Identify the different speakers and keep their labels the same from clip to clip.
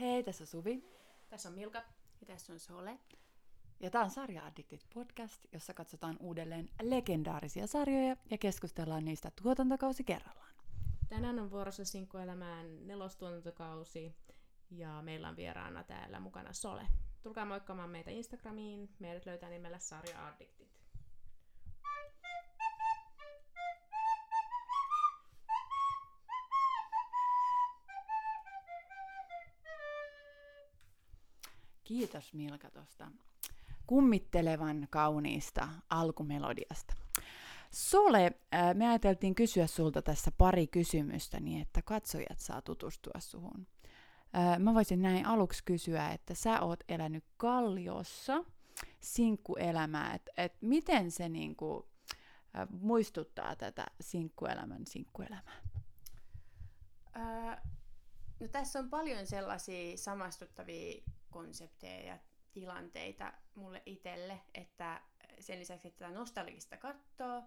Speaker 1: Hei, tässä on Suvi.
Speaker 2: Tässä on Milka.
Speaker 3: Ja tässä on Sole.
Speaker 1: Ja tämä on Sarja Addicted podcast, jossa katsotaan uudelleen legendaarisia sarjoja ja keskustellaan niistä tuotantokausi kerrallaan.
Speaker 2: Tänään on vuorossa Sinkkuelämään nelostuotantokausi ja meillä on vieraana täällä mukana Sole. Tulkaa moikkaamaan meitä Instagramiin. Meidät löytää nimellä Sarja Addicted.
Speaker 1: Kiitos Milka tuosta kummittelevan kauniista alkumelodiasta. Sole, äh, me ajateltiin kysyä sulta tässä pari kysymystä niin, että katsojat saa tutustua suhun. Äh, mä voisin näin aluksi kysyä, että sä oot elänyt Kalliossa sinkkuelämää, että et miten se niinku, äh, muistuttaa tätä sinkkuelämän sinkkuelämää?
Speaker 3: Öö, no tässä on paljon sellaisia samastuttavia konsepteja ja tilanteita mulle itselle, että sen lisäksi, että tätä nostalgista kattoo,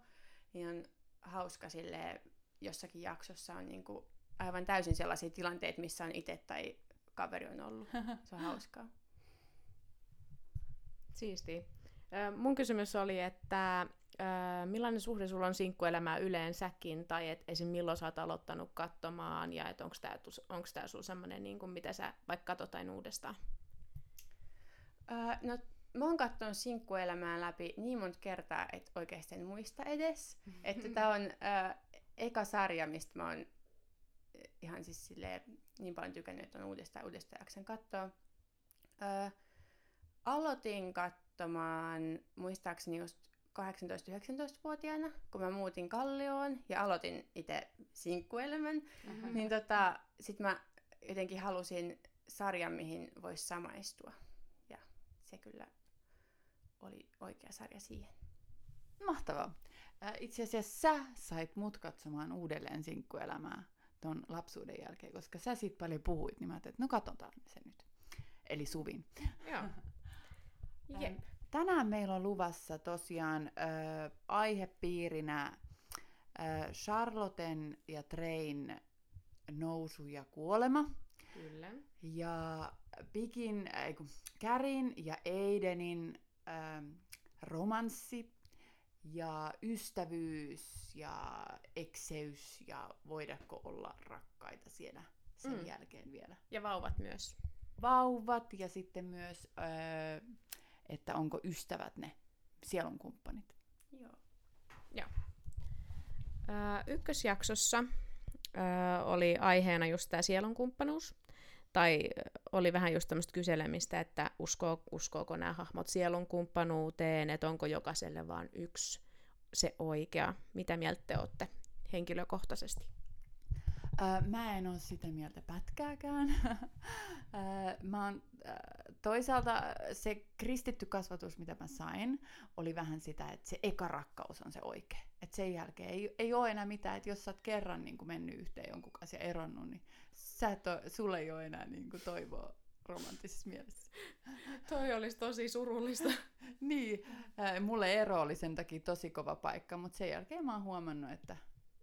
Speaker 3: niin on hauska sille jossakin jaksossa on niin kuin aivan täysin sellaisia tilanteita, missä on itse tai kaveri on ollut. Se on hauskaa.
Speaker 2: Siisti. Mun kysymys oli, että millainen suhde sulla on sinkkuelämää yleensäkin, tai että esim. milloin sä oot aloittanut katsomaan, ja että onko tämä onks tää sulla semmoinen, niin mitä sä vaikka katsotaan uudestaan?
Speaker 3: Öö, no, mä oon katsonut sinkkuelämää läpi niin monta kertaa, että oikeasti en muista edes. Mm-hmm. Että tää on öö, eka sarja, mistä mä oon ihan siis silleen, niin paljon tykännyt, että on uudestaan uudestaan jaksen katsoa. Öö, aloitin katsomaan, muistaakseni just 18-19-vuotiaana, kun mä muutin Kallioon ja aloitin itse sinkkuelämän, mm-hmm. niin tota, sit mä jotenkin halusin sarjan, mihin voisi samaistua se kyllä oli oikea sarja siihen.
Speaker 1: Mahtavaa. Itse asiassa sä sait mut katsomaan uudelleen sinkkuelämää ton lapsuuden jälkeen, koska sä siitä paljon puhuit, niin mä ajattelin, että no katsotaan se nyt. Eli Suvin.
Speaker 2: Joo.
Speaker 1: Jep. Tänään meillä on luvassa tosiaan äh, aihepiirinä äh, Charlotten ja Train nousu ja kuolema.
Speaker 2: Kyllä.
Speaker 1: Ja Pikin, äh, Kärin ja Aidenin äh, romanssi ja ystävyys ja ekseys ja voidako olla rakkaita siellä sen mm. jälkeen vielä.
Speaker 2: Ja vauvat myös.
Speaker 1: Vauvat ja sitten myös, äh, että onko ystävät ne sielunkumppanit.
Speaker 3: Joo.
Speaker 2: Joo. Ö, ykkösjaksossa ö, oli aiheena just tämä sielunkumppanuus tai oli vähän just tämmöistä kyselemistä, että uskoo, uskooko nämä hahmot sielun kumppanuuteen, että onko jokaiselle vain yksi se oikea. Mitä mieltä te olette henkilökohtaisesti?
Speaker 1: Mä en ole sitä mieltä pätkääkään. mä oon, toisaalta se kristitty kasvatus, mitä mä sain, oli vähän sitä, että se eka rakkaus on se oikea. Että sen jälkeen ei, ei ole enää mitään, että jos sä oot kerran niin mennyt yhteen jonkun kanssa ja eronnut, niin sä et ole, sulle ei ole enää niin kuin toivoa romanttisessa mielessä.
Speaker 2: Toi olisi tosi surullista.
Speaker 1: niin, äh, mulle ero oli sen takia tosi kova paikka, mutta sen jälkeen mä oon huomannut, että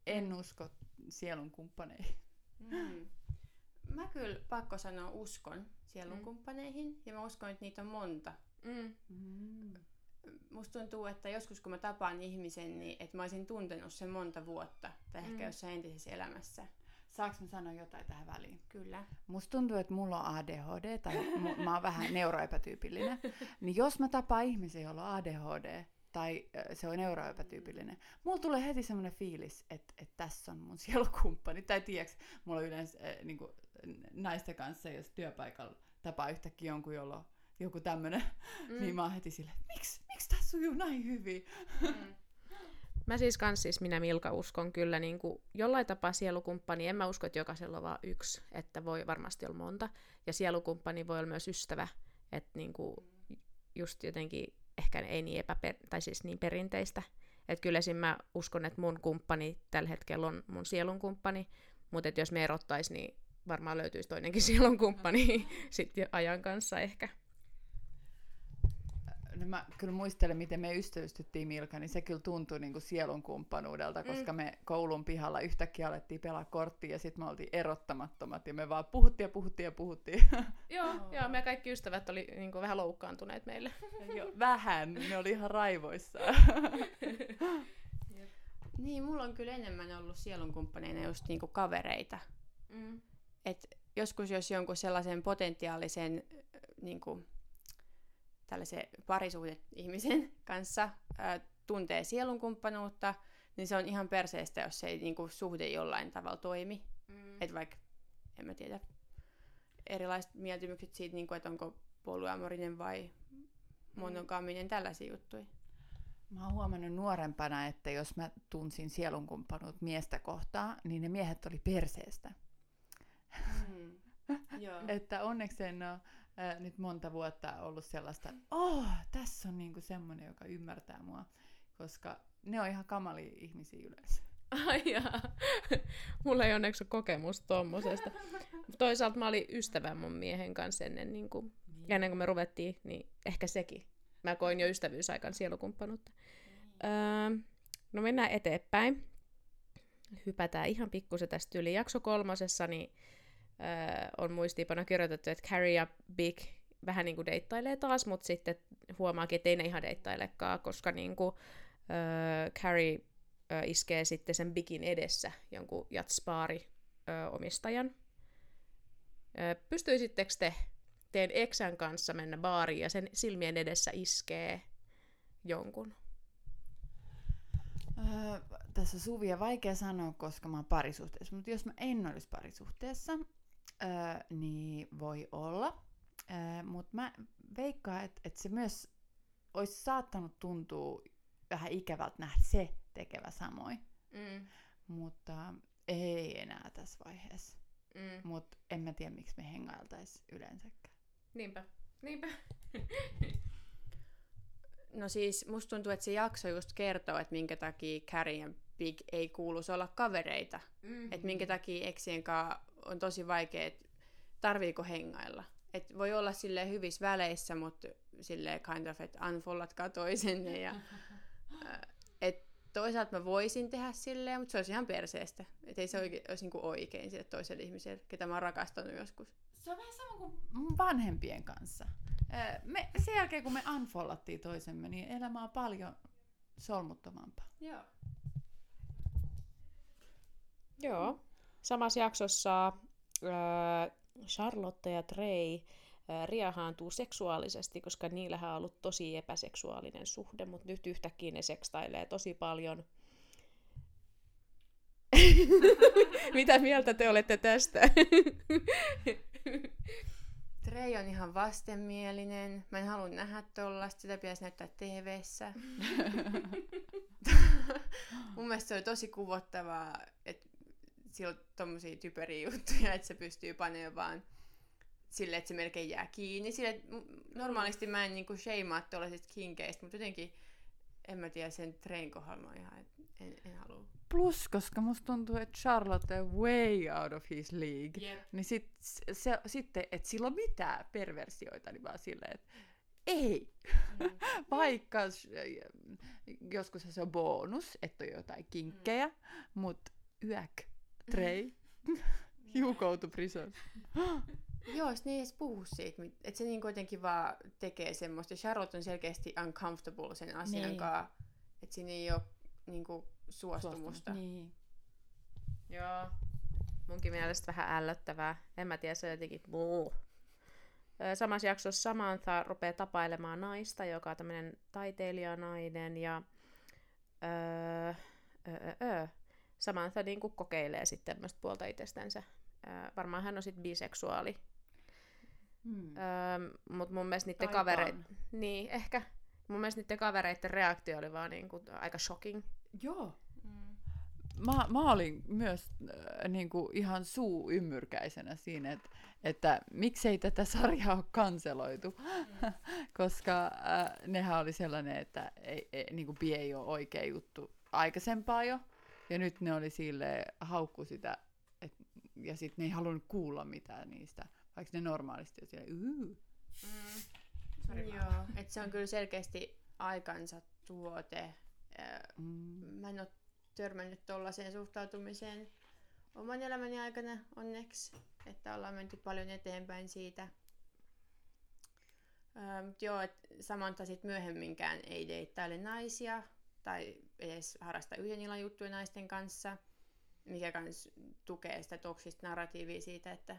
Speaker 1: en mm. usko sielun kumppaneihin.
Speaker 3: Mm. Mä kyllä pakko sanoa uskon sielun mm. kumppaneihin ja mä uskon, että niitä on monta.
Speaker 2: Mm.
Speaker 1: Mm.
Speaker 3: Musta tuntuu, että joskus kun mä tapaan ihmisen, niin että mä olisin tuntenut sen monta vuotta tai ehkä mm. jossain entisessä elämässä.
Speaker 1: Saanko mä sanoa jotain tähän väliin?
Speaker 3: Kyllä.
Speaker 1: Musta tuntuu, että mulla on ADHD tai m- mä oon vähän neuroepätyypillinen. Niin jos mä tapaan ihmisiä, jolla on ADHD tai se on neuroepätyypillinen, mulla tulee heti semmoinen fiilis, että, että tässä on mun sielukumppani. Tai tiedätkö, mulla on yleensä äh, niin kuin, naisten kanssa, jos työpaikalla tapaa yhtäkkiä jonkun, jolla on joku tämmöinen, mm. niin mä oon heti silleen, miksi, miksi tässä sujuu näin hyvin? Mm.
Speaker 2: Mä siis kans siis minä Milka uskon kyllä niin kuin jollain tapaa sielukumppani. En mä usko, että jokaisella on vaan yksi, että voi varmasti olla monta. Ja sielukumppani voi olla myös ystävä, että niin kuin just jotenkin ehkä ei niin, epäper- tai siis niin perinteistä. Että kyllä esim. mä uskon, että mun kumppani tällä hetkellä on mun sielun kumppani, mutta jos me erottaisi, niin varmaan löytyisi toinenkin sielun kumppani sitten ajan kanssa ehkä.
Speaker 1: Mä kyllä muistelen, miten me ystävystyttiin Milka, niin se kyllä tuntui niin kuin sielun kumppanuudelta, koska mm. me koulun pihalla yhtäkkiä alettiin pelaa korttia ja sitten me oltiin erottamattomat ja me vaan puhuttiin ja puhuttiin ja puhuttiin.
Speaker 2: joo, oh. joo, me kaikki ystävät oli niin kuin vähän loukkaantuneet meille.
Speaker 1: joo, vähän, ne oli ihan raivoissa.
Speaker 3: niin, mulla on kyllä enemmän ollut sielunkumppaneina just niinku kavereita. Mm. Et joskus jos jonkun sellaisen potentiaalisen niin kuin, tällaisen parisuhde-ihmisen kanssa ää, tuntee sielunkumppanuutta, niin se on ihan perseestä, jos ei niin kuin, suhde jollain tavalla toimi. Mm. Että vaikka, en mä tiedä, erilaiset mieltymykset siitä, niin kuin, että onko polyamorinen vai monogaminen, mm. tällaisia juttuja.
Speaker 1: Mä oon huomannut nuorempana, että jos mä tunsin sielunkumppanuut miestä kohtaa, niin ne miehet oli perseestä. Mm. että onneksi en ole äh, nyt monta vuotta ollut sellaista, oh, tässä on niinku semmoinen, joka ymmärtää mua, koska ne on ihan kamali ihmisiä yleensä.
Speaker 2: Ai jaa. Mulla ei onneksi ole kokemusta tommosesta. Toisaalta mä olin ystävä mun miehen kanssa ennen, niin kuin, niin. ennen kuin me ruvettiin, niin ehkä sekin. Mä koin jo ystävyysaikan sielukumppanuutta. Niin. Öö, no mennään eteenpäin. Hypätään ihan pikkusen tästä yli. Jakso kolmosessa, niin äh, on muistiinpano kirjoitettu, että Carrie ja Big vähän niin kuin deittailee taas, mutta sitten huomaakin, että ei ne ihan deittailekaan, koska niin kuin, äh, Carrie äh, iskee sitten sen Bigin edessä jonkun jatspaari äh, omistajan. Äh, pystyisittekö te teen eksän kanssa mennä baariin ja sen silmien edessä iskee jonkun?
Speaker 1: Öö, tässä Suvia vaikea sanoa, koska mä oon parisuhteessa, mutta jos mä en olisi parisuhteessa, öö, niin voi olla. Öö, Mutta mä veikkaan, että et se myös olisi saattanut tuntua vähän ikävältä nähdä se tekevä samoin. Mm. Mutta ei enää tässä vaiheessa. Mm. Mutta en mä tiedä, miksi me hengailtaisi yleensäkään.
Speaker 2: Niinpä. Niinpä.
Speaker 3: no siis musta tuntuu, että se jakso just kertoo, että minkä takia Carrie ja Big ei kuuluisi olla kavereita. Mm-hmm. Että minkä takia eksien kanssa on tosi vaikea, että tarviiko hengailla. Et voi olla sille hyvissä väleissä, mutta sille kind of, että unfollatkaa toisenne. Ja, et toisaalta mä voisin tehdä silleen, mutta se olisi ihan perseestä. Että ei se oikein, olisi niinku oikein sille toiselle ihmiselle, ketä mä oon rakastanut joskus.
Speaker 1: Se on vähän sama kuin mun vanhempien kanssa. Me, sen jälkeen, kun me unfollattiin toisemme, niin elämä on paljon solmuttomampaa.
Speaker 3: Joo.
Speaker 2: Joo. Samassa jaksossa äh, Charlotte ja Trey äh, riahaantuu seksuaalisesti, koska niillähän on ollut tosi epäseksuaalinen suhde, mutta nyt yhtäkkiä ne sekstailee tosi paljon. Mitä mieltä te olette tästä?
Speaker 3: Trey on ihan vastenmielinen. Mä en halua nähdä tollasta. Sitä pitäisi näyttää tv Mun mielestä se oli tosi kuvottavaa, että sillä on tommosia typeriä juttuja, että se pystyy panemaan vaan silleen, että se melkein jää kiinni. Sille, normaalisti mä en niinku shameaa tuollaisista kinkeistä, mutta jotenkin en mä tiedä sen train kohdalla ihan, että en, en halua.
Speaker 1: Plus, koska musta tuntuu, että Charlotte on way out of his league, yep. niin sit, se, sitten, että sillä on mitään perversioita, niin vaan silleen, että ei. Mm. Vaikka joskus se on bonus, että on jotain kinkkejä, mm. mutta yäk, Trey, you go to prison.
Speaker 3: Joo, ne ei edes puhu siitä, että se niin kuitenkin vaan tekee semmoista. Charlotte on selkeästi uncomfortable sen asian niin. kanssa, että siinä ei ole niin kuin, suostumusta.
Speaker 1: Niin.
Speaker 2: Joo. Munkin mielestä vähän ällöttävää. En mä tiedä, se on jotenkin muu. Samassa jaksossa Samantha rupeaa tapailemaan naista, joka on tämmöinen taiteilijanainen ja öö, öö, öö, Samantha niin kuin kokeilee sitten tämmöistä puolta itsestänsä. Öö, varmaan hän on sitten biseksuaali. Hmm. Öö, Mutta mun mielestä niiden kavereiden... Niin, ehkä. Mun mielestä niiden kavereiden reaktio oli vaan niin kuin aika shocking.
Speaker 1: Joo. Mm. Mä, mä olin myös äh, niin kuin ihan suu ymmyrkäisenä siinä, että, että miksei tätä sarjaa ole kanseloitu, mm. koska äh, nehän oli sellainen, että ei, ei, niin kuin ei ole oikea juttu aikaisempaa jo, ja nyt ne oli sille haukku sitä, et, ja sitten ne ei halunnut kuulla mitään niistä, vaikka ne normaalisti on silleen, mm.
Speaker 3: Joo, että se on kyllä selkeästi aikansa tuote.
Speaker 1: Mm.
Speaker 3: Mä en ole törmännyt tuollaiseen suhtautumiseen oman elämäni aikana onneksi, että ollaan menty paljon eteenpäin siitä. Öö, mut joo, et Samantha sit myöhemminkään ei deittaile naisia tai edes harrasta yhden illan juttuja naisten kanssa, mikä kans tukee sitä toksista narratiivia siitä, että,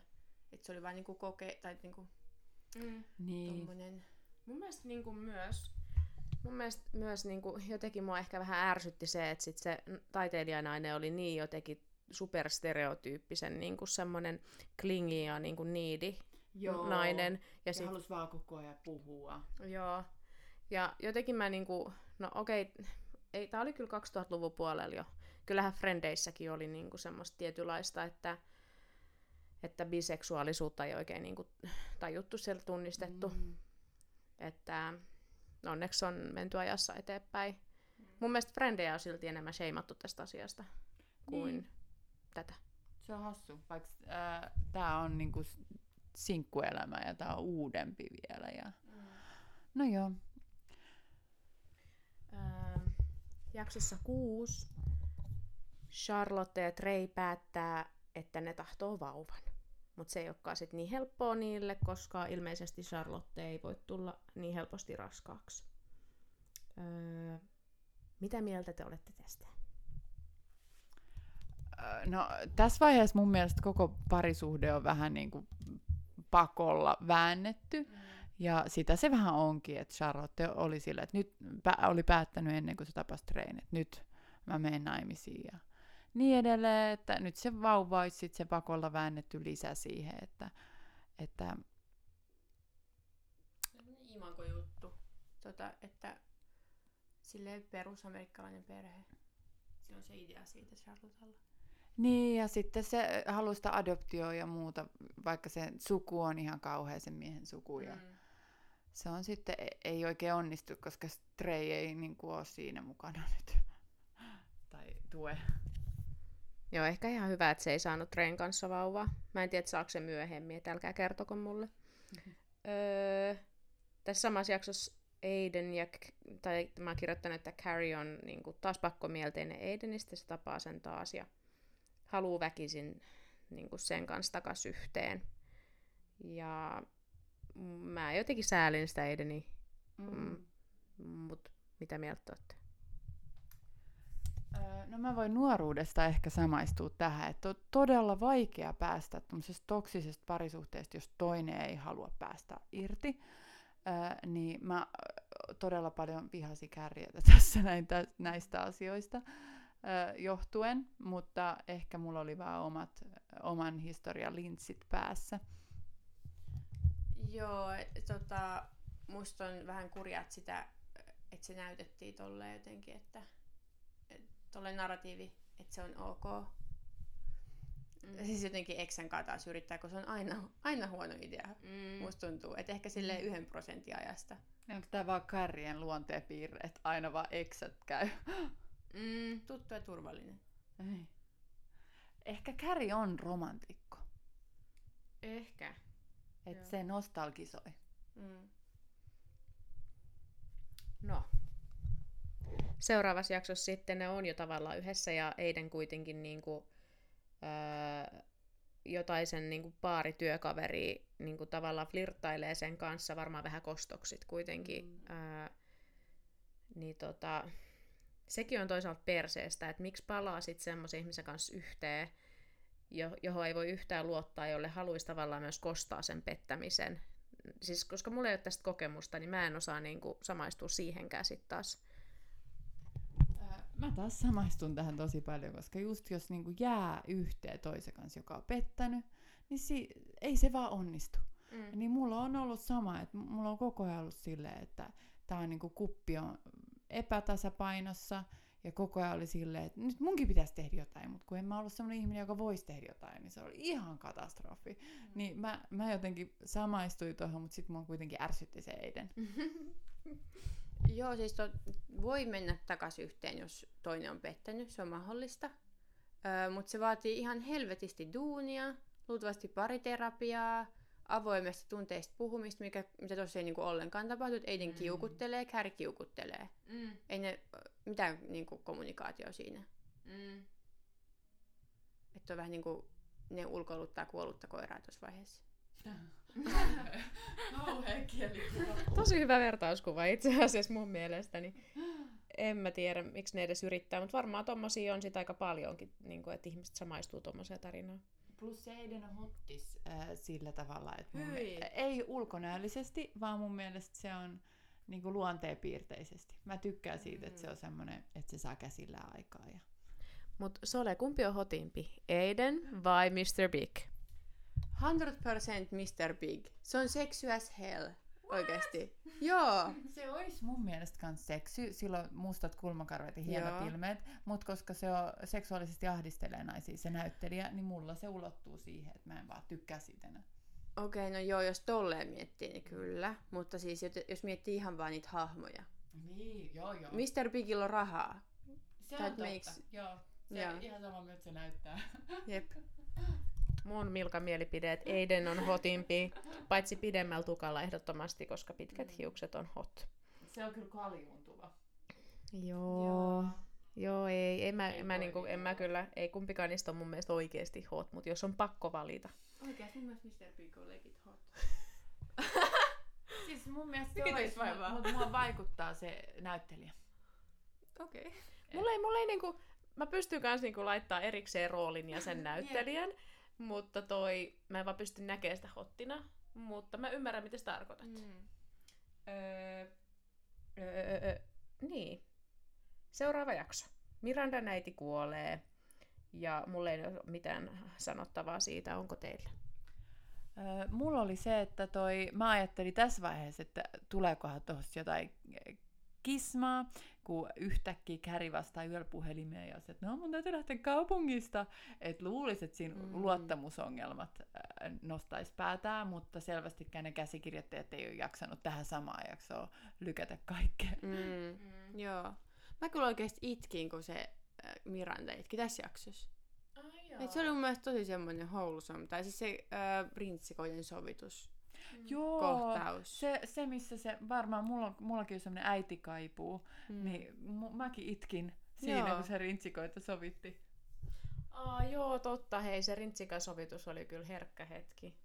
Speaker 3: että se oli vain niinku koke, tai niinku
Speaker 2: Mm.
Speaker 1: Niin.
Speaker 3: tommonen...
Speaker 2: Mun mielestä niin kuin myös, mun mielestä myös niin kuin, jotenkin mua ehkä vähän ärsytti se, että sit se taiteilijanainen oli niin jotenkin superstereotyyppisen niin kuin semmoinen klingi ja niin kuin niidi nainen. Ja
Speaker 1: Ja
Speaker 2: sit,
Speaker 1: halus vaan koko ajan puhua.
Speaker 2: joo. Ja jotenkin mä niinku, no okei, ei, tää oli kyllä 2000-luvun puolella jo. Kyllähän Frendeissäkin oli niinku semmoista tietynlaista, että, että biseksuaalisuutta ei oikein niinku tajuttu siellä tunnistettu.
Speaker 1: Mm.
Speaker 2: Että onneksi on menty ajassa eteenpäin. Mun mielestä Frendejä on silti enemmän sheimattu tästä asiasta kuin
Speaker 1: Niin.
Speaker 2: tätä.
Speaker 1: Se on hassu, vaikka äh, tämä on niinku sinkkuelämä ja tämä on uudempi vielä. Ja... No joo.
Speaker 2: Öö, jaksossa kuusi Charlotte ja Trey päättää, että ne tahtoo vauvan. Mutta se ei olekaan sit niin helppoa niille, koska ilmeisesti Charlotte ei voi tulla niin helposti raskaaksi. Öö, mitä mieltä te olette tästä?
Speaker 1: Ö, No tässä vaiheessa mun mielestä koko parisuhde on vähän niin kuin pakolla väännetty. Ja sitä se vähän onkin, että Charlotte oli sillä, että nyt pä- oli päättänyt ennen kuin se tapasi että nyt mä menen naimisiin ja niin edelleen, että nyt se vauva olisi sit se pakolla väännetty lisä siihen, että, että
Speaker 3: Imanko juttu. Tota, että silleen perusamerikkalainen perhe. Se on se idea siitä Charlottella.
Speaker 1: niin ja sitten se haluaa sitä adoptioa ja muuta, vaikka se suku on ihan kauhea sen miehen suku ja
Speaker 3: Mm.
Speaker 1: se on sitten, e- ei oikein onnistu, koska Trey ei niin kuin ole siinä mukana nyt. Tai tue.
Speaker 2: Joo, ehkä ihan hyvä, että se ei saanut Train kanssa vauvaa. Mä en tiedä, saako se myöhemmin, että älkää kertoko mulle. Öö, tässä samassa jaksossa Aiden ja, tai mä oon kirjoittanut, että Carrie on niin kuin, taas pakkomielteinen Aidenista, se tapaa sen taas ja haluu väkisin niin kuin sen kanssa takas yhteen. Ja mä jotenkin säälin sitä Aidenia, mm. mutta mitä mieltä olette?
Speaker 1: No mä voin nuoruudesta ehkä samaistua tähän, että on todella vaikea päästä tämmöisestä toksisesta parisuhteesta, jos toinen ei halua päästä irti. Öö, niin mä todella paljon vihasi kärjetä tässä näitä, näistä asioista öö, johtuen, mutta ehkä mulla oli vaan omat, oman historian linssit päässä.
Speaker 3: Joo, tota, musta on vähän kurjat sitä, että se näytettiin tolleen jotenkin, että et, tolleen narratiivi, että se on ok. Mm. Siis jotenkin eksän kanssa taas yrittää, kun se on aina, aina huono idea.
Speaker 2: Mm.
Speaker 3: Musta tuntuu, että ehkä silleen yhden prosentin ajasta.
Speaker 1: Onko tämä vaan kärjen luonteenpiirre, että aina vaan eksät käy?
Speaker 2: Mm.
Speaker 3: Tuttu ja turvallinen.
Speaker 1: Ei. Ehkä Käri on romantikko.
Speaker 2: Ehkä.
Speaker 1: Että se nostalgisoi.
Speaker 3: Mm.
Speaker 2: No. Seuraavassa jaksossa sitten ne on jo tavallaan yhdessä ja Eiden kuitenkin niinku, öö, jotain sen niinku paarityökaveri niinku tavallaan flirttailee sen kanssa, varmaan vähän kostoksit kuitenkin. Mm. Öö, niin tota, sekin on toisaalta perseestä, että miksi palaa sitten semmoisen ihmisen kanssa yhteen, jo, johon ei voi yhtään luottaa, jolle haluaisi tavallaan myös kostaa sen pettämisen. Siis koska mulla ei ole tästä kokemusta, niin mä en osaa niinku samaistua siihenkään sitten taas.
Speaker 1: Mä taas samaistun tähän tosi paljon, koska just jos niinku jää yhteen toisen kanssa, joka on pettänyt, niin si- ei se vaan onnistu.
Speaker 2: Mm.
Speaker 1: Niin mulla on ollut sama, että mulla on koko ajan ollut silleen, että on niinku kuppi on epätasapainossa, ja koko ajan oli silleen, että nyt munkin pitäisi tehdä jotain, mutta kun en mä ollut sellainen ihminen, joka voisi tehdä jotain, niin se oli ihan katastrofi. Mm. Niin mä, mä jotenkin samaistuin tuohon, mutta sitten mua kuitenkin ärsytti se Eiden.
Speaker 3: Joo, siis to, voi mennä takaisin yhteen, jos toinen on pettänyt, se on mahdollista. Öö, Mutta se vaatii ihan helvetisti duunia, luultavasti pariterapiaa, avoimesta tunteista puhumista, mikä, mitä tuossa ei niinku ollenkaan tapahtu, että Aiden mm. kiukuttelee, Carrie kiukuttelee.
Speaker 1: Mm.
Speaker 3: Ei ne mitään niinku kommunikaatio siinä.
Speaker 1: Mm.
Speaker 3: Että on vähän niinku ne ulkoiluttaa kuollutta koiraa tuossa vaiheessa.
Speaker 1: Kauhea kielikuva.
Speaker 2: Tosi hyvä vertauskuva itse asiassa mun mielestäni. En mä tiedä, miksi ne edes yrittää, mutta varmaan tommosia on sit aika paljonkin, niin kuin, että ihmiset samaistuu tommoseen tarinaan.
Speaker 1: Plus se Aiden on hottis äh, sillä tavalla, että mun,
Speaker 3: Hyi.
Speaker 1: mi- ei ulkonäöllisesti, vaan mun mielestä se on niin kuin luonteenpiirteisesti. Mä tykkään siitä, että se on semmoinen, että se saa käsillään aikaa. Ja...
Speaker 2: Mut Sole, kumpi on hotimpi? Aiden vai Mr. Big?
Speaker 3: 100% Mr. Big. Se on sexy as hell. Oikeesti. Joo.
Speaker 1: Se olisi mun mielestä kans seksy, silloin mustat kulmakarvet ja hienot
Speaker 3: Joo.
Speaker 1: ilmeet, mutta koska se on seksuaalisesti ahdistelee naisia se näyttelijä, niin mulla se ulottuu siihen, että mä en vaan tykkää siitä enää.
Speaker 3: Okei, okay, no joo, jos tolleen miettii, niin kyllä. Mutta siis jos miettii ihan vaan niitä hahmoja.
Speaker 1: Niin, joo joo.
Speaker 3: Mr. Bigillä on rahaa.
Speaker 1: se on totta,
Speaker 3: makes-
Speaker 1: joo. Se
Speaker 3: Joo.
Speaker 1: on ihan sama, miltä se näyttää.
Speaker 3: Jep.
Speaker 2: Mun Milkan mielipide, että Aiden on hotimpi, paitsi pidemmällä tukalla ehdottomasti, koska pitkät hiukset on hot.
Speaker 1: Se on kyllä kaljuuntuva.
Speaker 2: Joo. Joo, ei, en mä,
Speaker 1: Ei
Speaker 2: en, mä, niinku, en mä
Speaker 1: joo.
Speaker 2: kyllä, ei kumpikaan niistä on mun mielestä oikeesti hot, mutta jos on pakko valita.
Speaker 3: Oikeasti mun mielestä Mr. Big legit hot.
Speaker 1: Siis mun mielestä se olisi, mutta mua vaikuttaa se näyttelijä.
Speaker 3: Okei. Okay.
Speaker 2: Mulla ei, mulla ei niinku, mä pystyn kans niinku laittaa erikseen roolin ja sen näyttelijän, mutta toi, mä en vaan pysty näkemään sitä hottina, mutta mä ymmärrän, mitä sä tarkoitat.
Speaker 3: Mm.
Speaker 2: Öö, öö, öö, niin. Seuraava jakso. Mirandan äiti kuolee. Ja mulla ei ole mitään sanottavaa siitä, onko teillä.
Speaker 1: Öö, mulla oli se, että toi, mä ajattelin tässä vaiheessa, että tuleekohan tuossa jotain kismaa, kun yhtäkkiä Käri vastaa yöllä puhelimeen ja se, että no mun täytyy lähteä kaupungista. Että luulisi, että siinä
Speaker 3: Mm.
Speaker 1: luottamusongelmat äh, nostaisi päätään, mutta selvästikään ne käsikirjoittajat ei ole jaksanut tähän samaan jaksoon lykätä kaikkea.
Speaker 3: Mm. Mm. Joo. Mä kyllä oikeesti itkin, kun se äh, Miranda itki tässä jaksossa. Et se oli mun mielestä tosi semmoinen wholesome. Tai siis se äh, prinssikoiden sovitus.
Speaker 1: Joo,
Speaker 3: kohtaus.
Speaker 1: se, se missä se, varmaan mulla, mullakin on semmoinen äitikaipuu,
Speaker 3: Mm.
Speaker 1: mm. niin mu, mäkin itkin siinä,
Speaker 3: Joo.
Speaker 1: kun se rintsikoita sovitti.
Speaker 2: Aa, joo, totta. Hei, se rintsikasovitus oli kyllä herkkä hetki.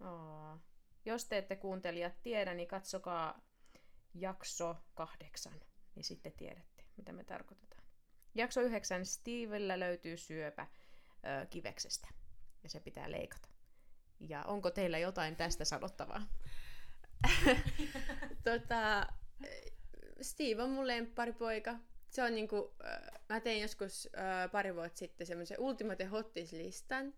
Speaker 2: Aa. Jos te ette kuuntelijat tiedä, niin katsokaa jakso kahdeksan, niin sitten tiedätte, mitä me tarkoitetaan. Jakso yhdeksän Stevellä löytyy syöpä ö, kiveksestä, ja se pitää leikata. Ja onko teillä jotain tästä sanottavaa?
Speaker 3: tota, Steve on mun lempparipoika. Se on niinku, äh, mä tein joskus äh, pari vuotta sitten semmoisen Ultimate Hottis-listan.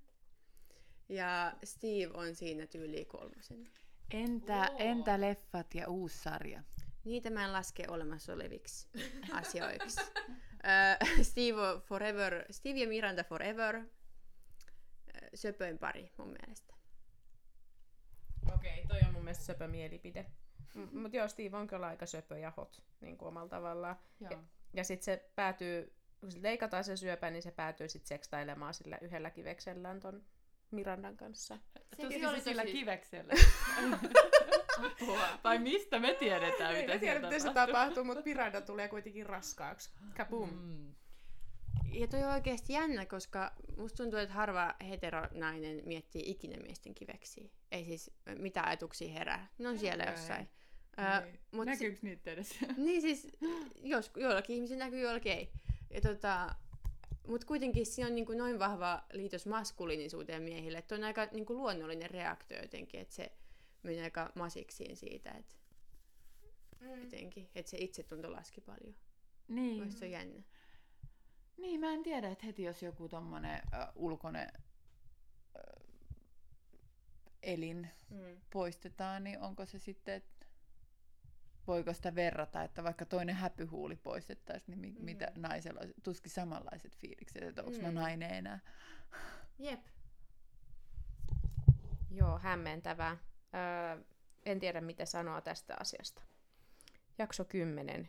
Speaker 3: Ja Steve on siinä tyyli kolmosen.
Speaker 1: Entä,
Speaker 2: Oo.
Speaker 1: entä leffat ja uusi sarja?
Speaker 3: Niitä mä en laske olemassa oleviksi asioiksi. Äh, Steve, on forever, Steve ja Miranda Forever. Söpöin pari mun mielestä.
Speaker 2: Okei, toi on mun mielestä söpö mielipide. Mutta joo, Steve on kyllä aika söpö ja hot niin kuin omalla tavallaan.
Speaker 1: Joo.
Speaker 2: Ja sitten se päätyy, kun sit leikataan se syöpä, niin se päätyy sitten sekstailemaan sillä yhdellä kiveksellään ton Mirandan kanssa.
Speaker 1: Tuski
Speaker 3: oli
Speaker 1: oli sillä
Speaker 3: tosi-
Speaker 1: kiveksellä. tai mistä me tiedetään, mitä siellä
Speaker 2: se
Speaker 1: tapahtuu?
Speaker 2: tapahtuu, mutta Miranda tulee kuitenkin raskaaksi. Kaboom.
Speaker 1: Mm.
Speaker 3: Ja toi on oikeasti jännä, koska musta tuntuu, että harva heteronainen miettii ikinä miesten kiveksiä. Ei siis äh, mitä ajatuksia herää. Ne on siellä jossain.
Speaker 1: Niin.
Speaker 3: mut
Speaker 1: Näkyykö niitä edes?
Speaker 3: Niin siis, jos, joillakin ihmisillä näkyy, joillakin ei. Ja tota, mutta kuitenkin siinä on niin kuin noin vahva liitos maskuliinisuuteen miehille, että on aika niin kuin luonnollinen reaktio jotenkin, että se menee aika masiksiin siitä, että
Speaker 2: Mm.
Speaker 3: jotenkin, että se itsetunto laski paljon.
Speaker 1: niin.
Speaker 3: Se on jännä.
Speaker 1: Niin, mä en tiedä, että heti jos joku tommonen äh, ulkoinen äh, elin
Speaker 3: Mm.
Speaker 1: poistetaan, niin onko se sitten, että voiko sitä verrata, että vaikka toinen häpyhuuli poistettaisiin, niin mi-
Speaker 3: Mm.
Speaker 1: mitä naisella olisi, tuskin samanlaiset fiilikset, että onko mä
Speaker 3: Mm.
Speaker 1: nainen enää.
Speaker 3: Jep.
Speaker 2: Joo, hämmentävää. Öö, en tiedä, mitä sanoa tästä asiasta. Jakso 10.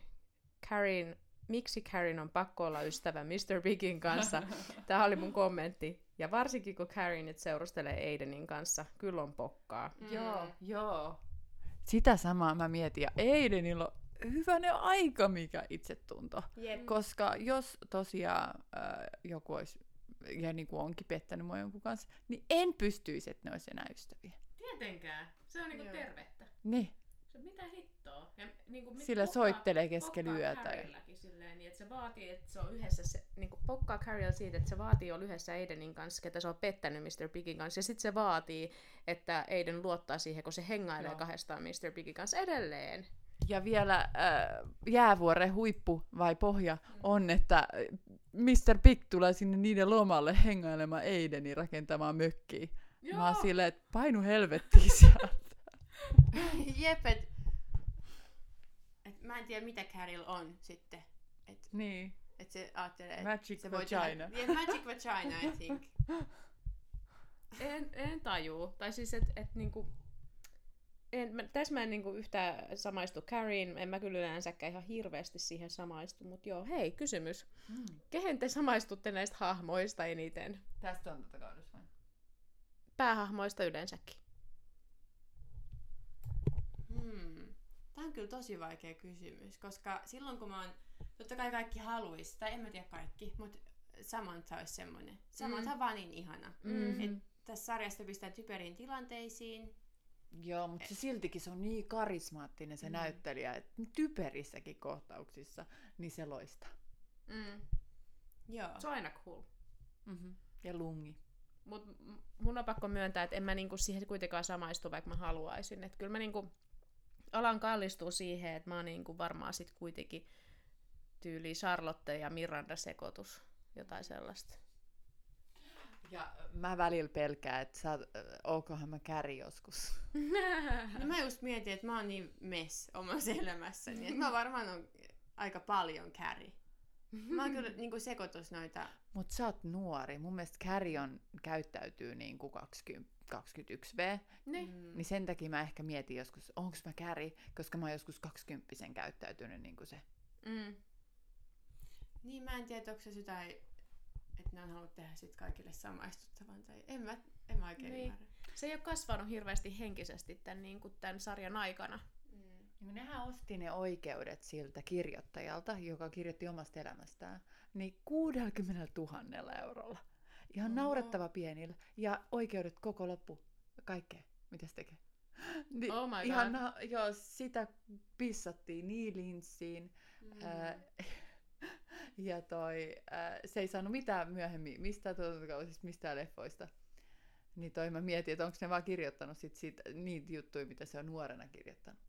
Speaker 2: Karin miksi Karin on pakko olla ystävä Mr. Bigin kanssa. Tämä oli mun kommentti. Ja varsinkin kun Karin nyt seurustelee Aidenin kanssa, kyllä on pokkaa.
Speaker 3: Mm.
Speaker 1: Joo, joo. Sitä samaa mä mietin. Ja Aidenilla on hyvänen aika mikä itsetunto.
Speaker 3: Jep.
Speaker 1: Koska jos tosiaan äh, joku olisi, ja niin kuin onkin pettänyt mua jonkun kanssa, niin en pystyisi, että ne olisi enää ystäviä.
Speaker 2: Tietenkään. Se on niinku
Speaker 3: Joo.
Speaker 2: tervettä.
Speaker 1: Niin,
Speaker 2: Se mitä hittoa. Ja niinku, mit-
Speaker 1: sillä soittelee keskellä yötä. Ja...
Speaker 2: Niin että se vaatii, että se on yhdessä, se, niinku pokkaa Carriella siitä, että se vaatii olla yhdessä Aidenin kanssa, ketä se on pettänyt Mr. Bigin kanssa. Ja sitten se vaatii, että Aiden luottaa siihen, kun se hengailee
Speaker 1: Joo.
Speaker 2: kahdestaan Mr. Bigin kanssa edelleen.
Speaker 1: ja vielä äh, jäävuoren huippu vai pohja on, että äh, Mr. Big tulee sinne niiden lomalle hengailemaan Aidenin rakentamaan mökkiä. Mä oon silleen, että painu helvettiin sieltä.
Speaker 3: Jep, et, et mä en tiedä mitä Carol on sitten. Et,
Speaker 1: niin.
Speaker 3: et se ajattelee, että
Speaker 1: Magic
Speaker 3: se voi
Speaker 1: vagina.
Speaker 3: Tehdä, yeah, magic vagina, I think.
Speaker 2: En, en tajuu. Tai siis, että et, niinku, en, mä, tässä mä en niinku yhtään samaistu Carrien, en mä kyllä yleensäkään ihan hirveästi siihen samaistu, mutta joo, hei, kysymys.
Speaker 1: Mm.
Speaker 2: Kehen te samaistutte näistä hahmoista eniten?
Speaker 1: Tästä on tätä kaudessa vai?
Speaker 2: Päähahmoista yleensäkin.
Speaker 3: Hmm. Tämä on kyllä tosi vaikea kysymys, koska silloin kun mä oon, totta kai kaikki haluaisi, tai en mä tiedä kaikki, mutta Samantha olisi semmoinen. Samantha on vaan niin ihana.
Speaker 2: Mm.
Speaker 3: Et tässä sarjasta pistää typeriin tilanteisiin.
Speaker 1: Joo, mutta se siltikin se on niin karismaattinen se
Speaker 3: Mm.
Speaker 1: näyttelijä, että typerissäkin kohtauksissa, niin se loistaa.
Speaker 2: Mm.
Speaker 3: Joo.
Speaker 2: Se on aina cool.
Speaker 1: Mm-hmm. Ja lungi.
Speaker 2: Mut mun on pakko myöntää, että en mä niinku siihen kuitenkaan samaistu, vaikka mä haluaisin. Et kyllä mä niinku alan kallistua siihen, että mä oon niinku varmaan sit kuitenkin tyyli Charlotte ja Miranda sekoitus. Jotain sellaista.
Speaker 1: Ja mä välillä pelkään, että sä, oot- äh, oonkohan mä käri joskus.
Speaker 3: No mä just mietin, että mä oon niin mess omassa elämässäni, että mä varmaan on aika paljon käri. Mä oon kyllä niin sekoitus noita.
Speaker 1: Mut sä oot nuori. Mun mielestä Carrie on, käyttäytyy niin kuin 20, 21V.
Speaker 2: niin.
Speaker 3: Mm.
Speaker 1: Niin sen takia mä ehkä mietin joskus, onko mä Carrie, koska mä oon joskus 20 käyttäytynyt niin kuin se.
Speaker 2: Mm.
Speaker 3: Niin mä en tiedä, onko se jotain, että ne on halunnut tehdä sit kaikille samaistuttavan. Tai en mä, en mä oikein
Speaker 2: Niin.
Speaker 3: ymmärrä.
Speaker 2: Se ei ole kasvanut hirveästi henkisesti tämän, niinku, tämän sarjan aikana.
Speaker 3: Mm.
Speaker 1: Niin nehän osti ne oikeudet siltä kirjoittajalta, joka kirjoitti omasta elämästään, niin 60 000 eurolla. Ihan
Speaker 3: Oho.
Speaker 1: naurettava pienillä. Ja oikeudet koko loppu. Kaikkea. Mitä se tekee? Ni,
Speaker 2: Oh my
Speaker 1: ihan,
Speaker 2: god.
Speaker 1: na- joo, sitä pissattiin niin linssiin.
Speaker 3: Mm.
Speaker 1: Ää, ja toi, ää, se ei saanut mitään myöhemmin, mistä tuotantokausista, mistään leffoista. Niin toi mä mietin, että onko ne vaan kirjoittanut sit siitä, niitä juttuja, mitä se on nuorena kirjoittanut.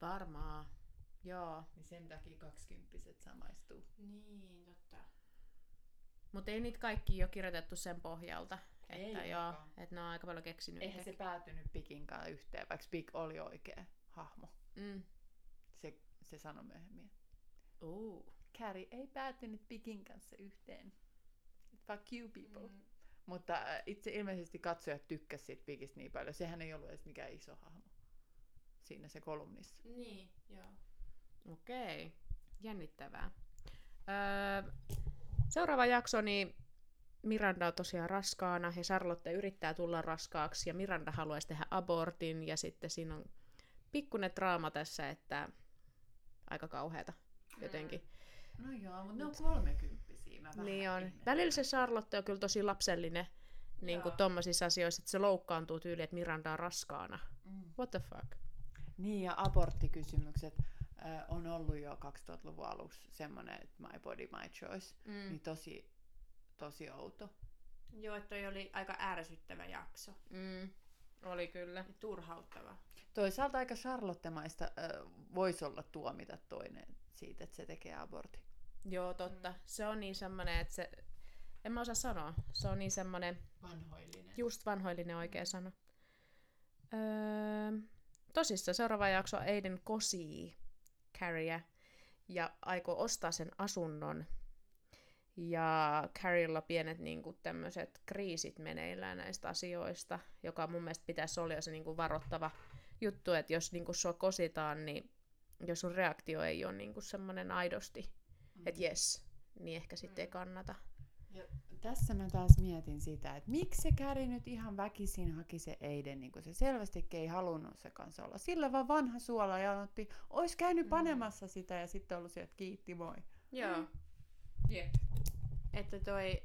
Speaker 2: Varmaan. Joo.
Speaker 1: Niin sen takia kaksikymppiset samaistuu.
Speaker 3: Niin, totta.
Speaker 2: Mutta ei niitä kaikki ole kirjoitettu sen pohjalta.
Speaker 1: Ei
Speaker 2: Että joo,
Speaker 1: olekaan.
Speaker 2: että ne on aika paljon keksinyt
Speaker 1: Eihän se päätynyt Pikin kanssa yhteen, vaikka Pik oli oikea hahmo.
Speaker 2: Mm.
Speaker 1: Se, se sanoi myöhemmin.
Speaker 2: Uh.
Speaker 1: Carrie ei päätynyt Pikin kanssa yhteen. Fuck you people. Mm.
Speaker 3: Mm.
Speaker 1: Mutta äh, itse ilmeisesti katsojat tykkäsivät siitä Pikistä niin paljon. Sehän ei ollut edes mikään iso hahmo siinä se kolumnissa.
Speaker 3: Niin, joo.
Speaker 2: Okei, jännittävää. Öö, seuraava jakso, niin Miranda on tosiaan raskaana ja Charlotte yrittää tulla raskaaksi ja Miranda haluaisi tehdä abortin ja sitten siinä on pikkuinen draama tässä, että aika kauheata jotenkin.
Speaker 1: No joo, mutta ne on kolmekymppisiä. Mä
Speaker 2: Niin on.
Speaker 1: ihmettelen.
Speaker 2: Välillä se Charlotte on kyllä tosi lapsellinen niin kuin tommosissa asioissa, että se loukkaantuu tyyliin, että Miranda on raskaana.
Speaker 1: Mm.
Speaker 2: What the fuck?
Speaker 1: Niin, ja aborttikysymykset äh, on ollut jo 2000-luvun alussa semmoinen, että my body, my choice. Mm. Niin tosi, tosi outo.
Speaker 3: Joo, että toi oli aika ärsyttävä jakso.
Speaker 2: Mm. Oli kyllä.
Speaker 3: Ja turhauttava.
Speaker 1: Toisaalta aika charlottemaista äh, voisi olla tuomita toinen siitä, että se tekee abortin.
Speaker 2: Joo, totta. Se on niin semmonen, että se... En mä osaa sanoa. Se on niin semmonen
Speaker 1: Vanhoillinen.
Speaker 2: just vanhoillinen oikea sana. Öö, tosissa seuraava jakso Aiden kosii Carrie ja aikoo ostaa sen asunnon. Ja Carriella pienet niinku, tämmöiset kriisit meneillään näistä asioista, joka mun mielestä pitäisi olla se niinku, varoittava juttu, että jos niinku, sua kositaan, niin jos sun reaktio ei ole niinku semmoinen aidosti,
Speaker 1: Mm.
Speaker 2: että jes, niin ehkä sitten ei
Speaker 3: Mm.
Speaker 2: kannata.
Speaker 1: Ja tässä mä taas mietin sitä, että miksi se Käri nyt ihan väkisin haki se Eiden, niin kuin se selvästikin ei halunnut se kanssa olla. Sillä vaan vanha suola ja otti, ois käynyt
Speaker 3: Mm.
Speaker 1: panemassa sitä ja sitten ollut sieltä, että kiitti moi.
Speaker 3: Joo.
Speaker 2: Jep.
Speaker 3: Että toi...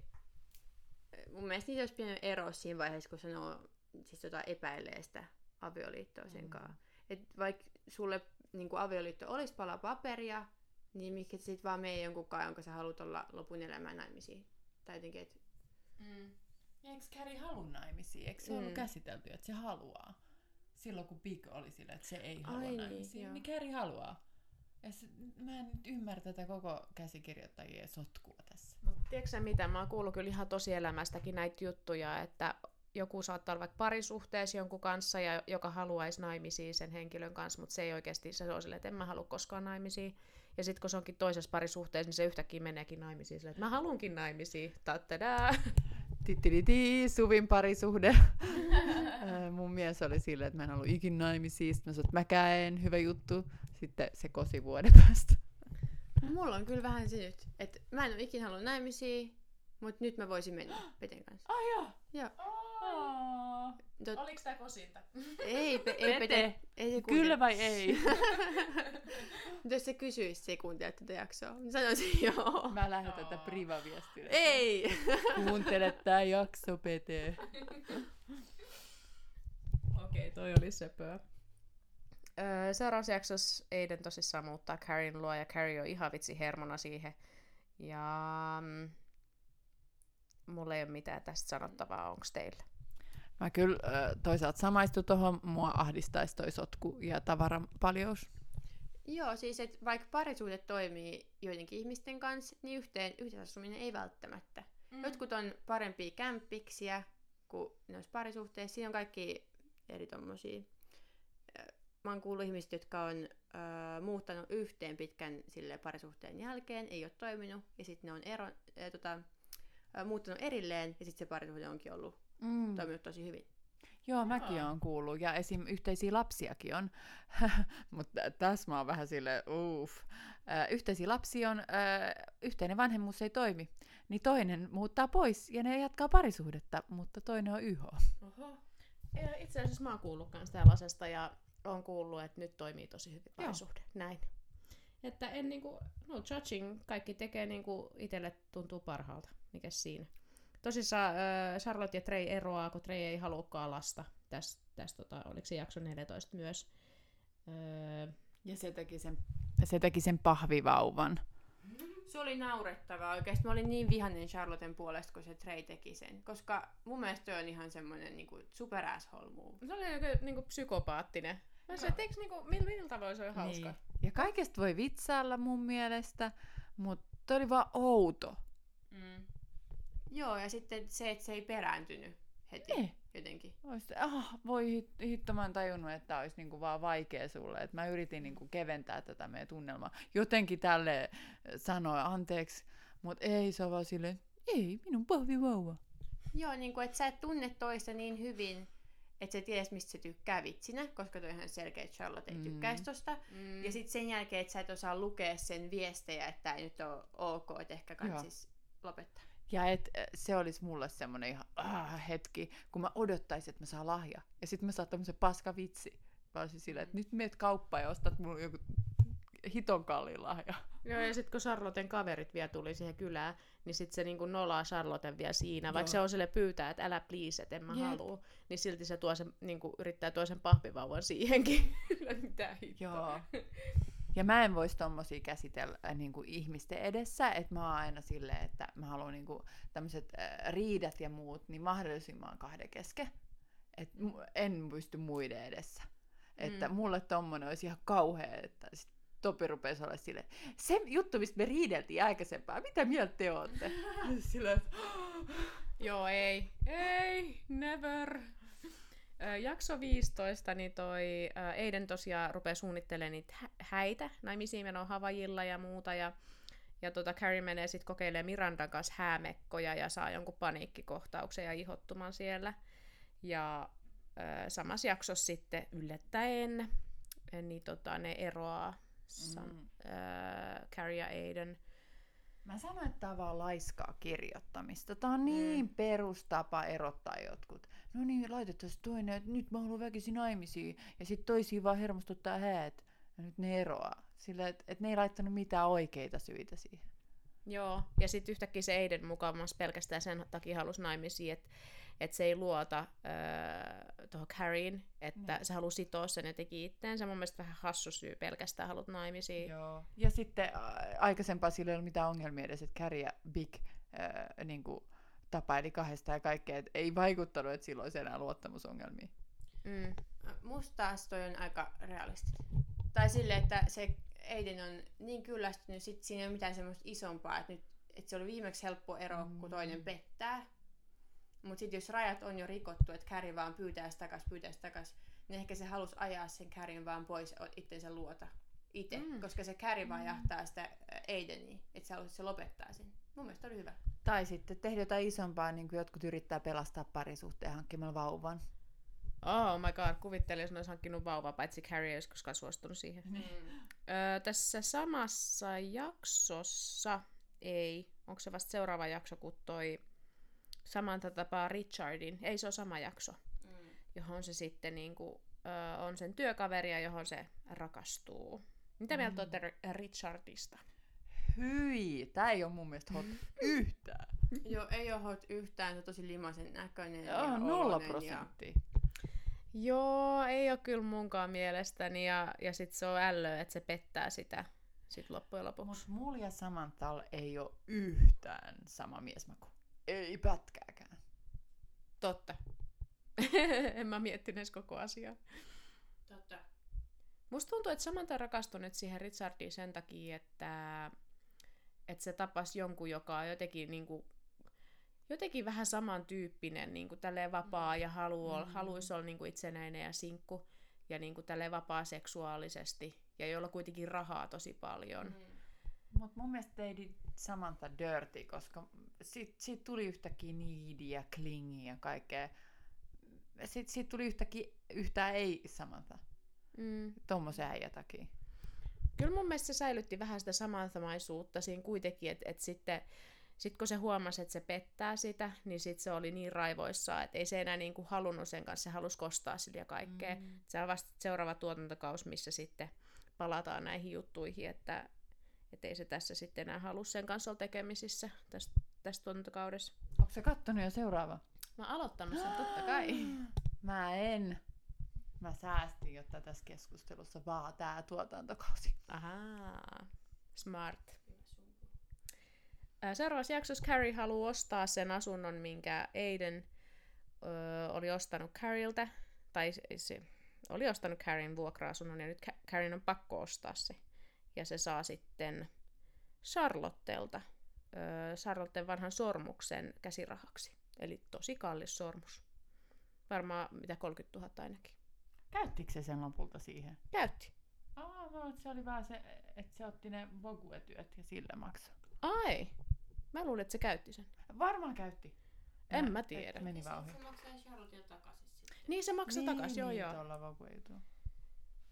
Speaker 3: Mun mielestä niitä olisi pitänyt eroa siinä vaiheessa, kun sanoo, siis tota epäilee sitä avioliittoa sen
Speaker 1: Mm.
Speaker 3: kanssa. Et vaikka sulle niin avioliitto olisi pala paperia, niin miksi et sit vaan mene jonkun kanssa, jonka sä haluat olla lopun elämää naimisiin. Tai jotenkin, että
Speaker 1: Mm. Eikö Käri halua naimisiin? Eikö se ollut
Speaker 3: Mm.
Speaker 1: käsitelty, että se haluaa? Silloin kun Big oli sillä, että se ei halua
Speaker 3: Ai niin,
Speaker 1: naimisiin,
Speaker 3: joo.
Speaker 1: niin Käri haluaa. Ja se, mä en nyt ymmärrä tätä koko käsikirjoittajien sotkua tässä.
Speaker 2: Mutta tiedätkö sä mitä, mä oon kuullut kyllä ihan tosielämästäkin näitä juttuja, että joku saattaa olla vaikka parisuhteessa jonkun kanssa, ja joka haluaisi naimisiin sen henkilön kanssa, mutta se ei oikeasti, se on silleen, että en mä halua koskaan naimisiin. Ja sitten kun se onkin toisessa parisuhteessa, niin se yhtäkkiä meneekin naimisiin silleen, että mä haluankin naimisiin. Tattadaa.
Speaker 1: Tittiditi, Suvin parisuhde. Mun mies oli silleen, että mä en ollut ikin naimisiin. Sitten mä sanoin, että mäkään en, hyvä juttu. Sitten se kosi vuoden päästä.
Speaker 3: mulla on kyllä vähän se nyt, että mä en ole ikinä halunnut naimisiin, mutta nyt mä voisin mennä Peten kanssa.
Speaker 1: Ai joo.
Speaker 3: Joo. Tot,
Speaker 2: Oliko tää kosinta?
Speaker 3: ei, pe,
Speaker 1: Pete.
Speaker 3: ei Pete. Ei se
Speaker 1: Kyllä vai ei?
Speaker 3: Mutta jos se kysyisi sekuntia tätä jaksoa, niin sanoisin joo.
Speaker 1: Mä lähetän tätä privaviestille.
Speaker 3: Ei!
Speaker 1: Kuuntele tää jakso, Pete.
Speaker 2: Okei, toi oli söpöä. Öö, seuraavassa jaksossa Aiden tosissaan muuttaa Carrien luo ja Carrie on ihan vitsi hermona siihen. Ja mm, mulla ei ole mitään tästä sanottavaa, onks teillä?
Speaker 1: Mä kyllä toisaalta samaistu tuohon, mua ahdistaisi toi sotku ja tavaran paljous.
Speaker 3: Joo, siis että vaikka parisuhde toimii joidenkin ihmisten kanssa, niin yhteen, yhteisasuminen ei välttämättä. Mm. Jotkut on parempia kämppiksiä kuin noissa parisuhteissa. Siinä on kaikki eri tommosia. Mä oon kuullut ihmistä, jotka on ö, muuttanut yhteen pitkän sille parisuhteen jälkeen, ei ole toiminut, ja sitten ne on ero, ö, tota, muuttanut erilleen, ja sitten se parisuhde onkin ollut
Speaker 1: Mm.
Speaker 3: toiminut tosi hyvin.
Speaker 1: Joo, mäkin
Speaker 2: Aa.
Speaker 1: oon kuullut. Ja esim. yhteisiä lapsiakin on. Mutta tässä mä oon vähän sille uff. Yhteisiä lapsia on, ö, yhteinen vanhemmuus ei toimi. Niin toinen muuttaa pois ja ne jatkaa parisuhdetta, mutta toinen on YH.
Speaker 2: Oho. Itse asiassa mä oon kuullut kans tällaisesta ja oon kuullut, että nyt toimii tosi hyvin
Speaker 1: Joo.
Speaker 2: parisuhde. Näin. Että en niinku, no judging, kaikki tekee niinku itelle tuntuu parhaalta. Mikäs siinä? Tosissaan äh, Charlotte ja Trey eroaa, kun Trey ei haluakaan lasta. Tässä, täs, tota, oliko se jakso 14 myös. Öö,
Speaker 1: Ja se teki sen, se teki sen pahvivauvan.
Speaker 3: Se oli naurettavaa oikeasti. Mä olin niin vihainen Charlotten puolesta, kun se Trey teki sen. Koska mun mielestä toi on ihan semmonen niinku super asshole move.
Speaker 2: se oli joku niinku psykopaattinen. Mä sanoin, että eikö niinku, millä, millä tavoin se on hauska?
Speaker 1: Ja kaikesta voi vitsailla mun mielestä, mutta toi oli vaan outo.
Speaker 2: Mm.
Speaker 3: Joo, ja sitten se, että se ei perääntynyt heti
Speaker 1: Niin.
Speaker 3: jotenkin.
Speaker 1: Ois, ah, voi hit- hitto, mä en tajunnut, että olisi niinku vaan vaikea sulle. Et mä yritin niinku keventää tätä meidän tunnelmaa. Jotenkin tälle sanoa anteeksi, mutta ei se on vaan silleen, ei, minun pahvivauva.
Speaker 3: Joo, niin kuin, että sä et tunne toista niin hyvin, että sä ties, mistä se tykkää vitsinä, koska toi on ihan selkeä, että Charlotte ei
Speaker 1: Mm.
Speaker 3: tykkäisi tosta.
Speaker 2: Mm.
Speaker 3: Ja sitten sen jälkeen, että sä et osaa lukea sen viestejä, että ei nyt ole ok, että ehkä kansis lopettaa.
Speaker 1: Ja et, äh, se olisi mulle semmoinen ihan ah, hetki, kun mä odottaisin, että mä saan lahja. Ja sitten mä saan tämmöisen paska vitsi. Mä olisin silleen, että nyt meet kauppaan ja ostat mulle joku hiton kalliin lahja.
Speaker 2: Joo, ja sitten kun Charlotten kaverit vielä tuli siihen kylään, niin sitten se niinku nolaa Charlotten vielä siinä, vaikka
Speaker 1: Joo.
Speaker 2: se on sille pyytää, että älä please, että en mä
Speaker 1: Jep.
Speaker 2: halua, niin silti se tuo sen, niinku, yrittää tuo sen pahvivauvan siihenkin. Mitä.
Speaker 1: Joo. Ja mä en voisi tommosia käsitellä äh, niinku ihmisten edessä, että mä oon aina silleen, että mä haluan niinku tämmöiset äh, riidat ja muut, niin mahdollisimman kahden kesken. Et en pysty muiden edessä. Että
Speaker 2: Mm.
Speaker 1: mulle tommonen olisi ihan kauhea, että sit Topi rupesi olla silleen, se juttu, mistä me riideltiin aikaisempaa, mitä mieltä te ootte? silleen,
Speaker 2: Joo, ei. Ei, never. Ö, Jakso 15, niin toi ä, Eiden tosiaan rupeaa suunnittelemaan niitä hä- häitä, naimisiin menoa Havajilla ja muuta, ja, ja tota Carrie menee sitten kokeilemaan Mirandan kanssa häämekkoja ja saa jonkun paniikkikohtauksen ja ihottuman siellä. Ja ö, samassa jaksossa sitten yllättäen, niin tota, ne eroaa Sam,
Speaker 1: Mm.
Speaker 2: äh, Carrie Aiden.
Speaker 1: Mä sanoin, että tämä on vaan laiskaa kirjoittamista. Tämä on niin mm. perustapa erottaa jotkut. No niin, laitettaisiin toinen, että nyt mä haluan väkisin naimisiin. Ja sitten toisiin vaan hermostuttaa häät. Ja nyt ne eroaa. Sillä, että et ne ei laittanut mitään oikeita syitä siihen.
Speaker 2: Joo, ja sitten yhtäkkiä se Aiden mukavasti pelkästään sen takia halusi naimisiin, että et se ei luota äh, tuohon Carrien, että
Speaker 1: Niin.
Speaker 2: se haluaa sitoa sen ja teki itteensä. Mun mielestä vähän hassu syy pelkästään halut naimisiin.
Speaker 1: Joo. Ja sitten aikaisempaa sillä ei ollut mitään ongelmia edes, että Carrie ja Big äh, niin kuin, tapaili kahdesta ja kaikkea. Et ei vaikuttanut, että sillä olisi enää luottamusongelmia.
Speaker 2: Mm.
Speaker 3: Musta taas toi on aika realistinen. Tai sille, että se Aiden on niin kyllästynyt, sit siinä ei ole mitään semmoista isompaa, että, nyt, että se oli viimeksi helppo ero, kun toinen pettää. Mutta sitten jos rajat on jo rikottu, että Carrie vaan pyytää sitä takas, pyytää sitä takas, niin ehkä se halusi ajaa sen Carrien vaan pois itsensä luota itse,
Speaker 2: Mm.
Speaker 3: mm. koska se Carrie vaan jahtaa sitä ä, Aidenia, että se halusi, se lopettaa sen. Mun mielestä oli hyvä.
Speaker 1: Tai sitten tehdä jotain isompaa, niin kuin jotkut yrittää pelastaa parisuhteen hankkimalla vauvan.
Speaker 2: Oh my god, kuvittelin, jos ne olisi hankkinut vauva, paitsi Carrie ei olisi koskaan suostunut siihen.
Speaker 3: Mm.
Speaker 2: Öö, tässä samassa jaksossa, ei, onko se vasta seuraava jakso, kun toi Samantha tapaa Richardin, ei se ole sama jakso,
Speaker 3: Mm.
Speaker 2: johon se sitten niinku, öö, on sen työkaveri ja johon se rakastuu. Mitä mieltä olette Ri- Richardista?
Speaker 1: Hyi, tää ei ole mun mielestä hot yhtään.
Speaker 3: Joo, ei ole hot yhtään, se on tosi limaisen näköinen. ja
Speaker 1: Joo, nolla
Speaker 3: oloinen
Speaker 1: prosenttia.
Speaker 2: Joo, ei ole kyllä munkaan mielestäni ja, ja sit se on ällö, että se pettää sitä sit loppujen lopuksi.
Speaker 1: Mut mulla ja Samanthalla ei ole yhtään sama miesmaku. Ei pätkääkään.
Speaker 2: Totta. en mä miettinyt edes koko asiaa.
Speaker 3: Totta.
Speaker 2: Musta tuntuu, että Samantha rakastui nyt siihen Richardiin sen takia, että, että se tapasi jonkun, joka on jotenkin, niin kuin, jotenkin vähän samantyyppinen, niin kuin tälleen vapaa ja halu, mm. haluaisi olla niin kuin itsenäinen ja sinkku ja niin kuin tälleen vapaa seksuaalisesti ja jolla kuitenkin rahaa tosi paljon. Mm.
Speaker 1: Mut mun mielestä teidi Samantha dirty, koska siitä, siitä tuli yhtäkkiä ja clingy ja kaikkea. Sitten siitä tuli yhtäkkiä yhtään ei Samantha.
Speaker 2: Mm.
Speaker 1: Tommosen äijä takia.
Speaker 2: Kyllä mun mielestä se säilytti vähän sitä samanthamaisuutta siinä kuitenkin, että et sitten sit kun se huomasi, että se pettää sitä, niin sitten se oli niin raivoissaan, että ei se enää niinku halunnut sen kanssa, se halusi kostaa sille ja kaikkea. Mm. Se on vasta seuraava tuotantokaus, missä sitten palataan näihin juttuihin, että et ei se tässä sitten enää halua sen kanssa olla tekemisissä tässä, tässä tuotantokaudessa.
Speaker 1: Onko se kattonut jo seuraava?
Speaker 2: Mä oon aloittanut sen totta kai.
Speaker 1: Mä en. Mä säästin, jotta tässä keskustelussa vaan tää tuotantokausi.
Speaker 2: Ahaa, smart. Seuraavassa jaksossa Carrie haluaa ostaa sen asunnon, minkä Aiden öö, oli ostanut Carrieltä. Tai se, se oli ostanut Carrien vuokra-asunnon ja nyt Ca- Carrien on pakko ostaa se. Ja se saa sitten Charlottelta öö, Charlotten vanhan sormuksen käsirahaksi. Eli tosi kallis sormus. Varmaan mitä 30 000 ainakin.
Speaker 1: Käyttikö se sen lopulta siihen?
Speaker 2: Käytti.
Speaker 1: Aa, mä luulen, että se oli vaan se, että se otti ne voguetyöt ja sillä maksoi.
Speaker 2: Ai! Mä luulin, että se käytti sen.
Speaker 1: Varmaan käytti.
Speaker 2: En mä
Speaker 1: et
Speaker 2: tiedä.
Speaker 1: Meni vaan ohi.
Speaker 3: Se maksaa Charlottelle takaisin sitten.
Speaker 2: Niin se maksoi niin, takaisin, joo
Speaker 1: niin,
Speaker 2: joo.
Speaker 1: tuolla vogue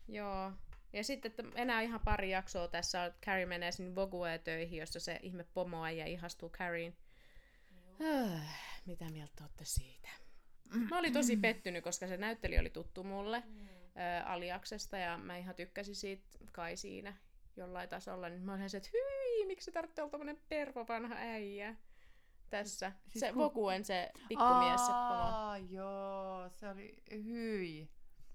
Speaker 2: Joo. Ja sitten että enää ihan pari jaksoa tässä on, että Carrie menee sinne Vogue-töihin, jossa se ihme pomoäijä ihastuu Carrieen. Äh, mitä mieltä olette siitä? Mä olin tosi pettynyt, koska se näyttelijä oli tuttu mulle
Speaker 3: Mm.
Speaker 2: ää, Aliaksesta ja mä ihan tykkäsin siitä kai siinä jollain tasolla. Niin mä olin se, että hyi, miksi se tarvitsee olla tommonen pervo vanha äijä tässä.
Speaker 1: Siis
Speaker 2: se
Speaker 1: ku-
Speaker 2: Voguen se pikkumies, se pomo.
Speaker 1: Aa, joo, se oli hyi.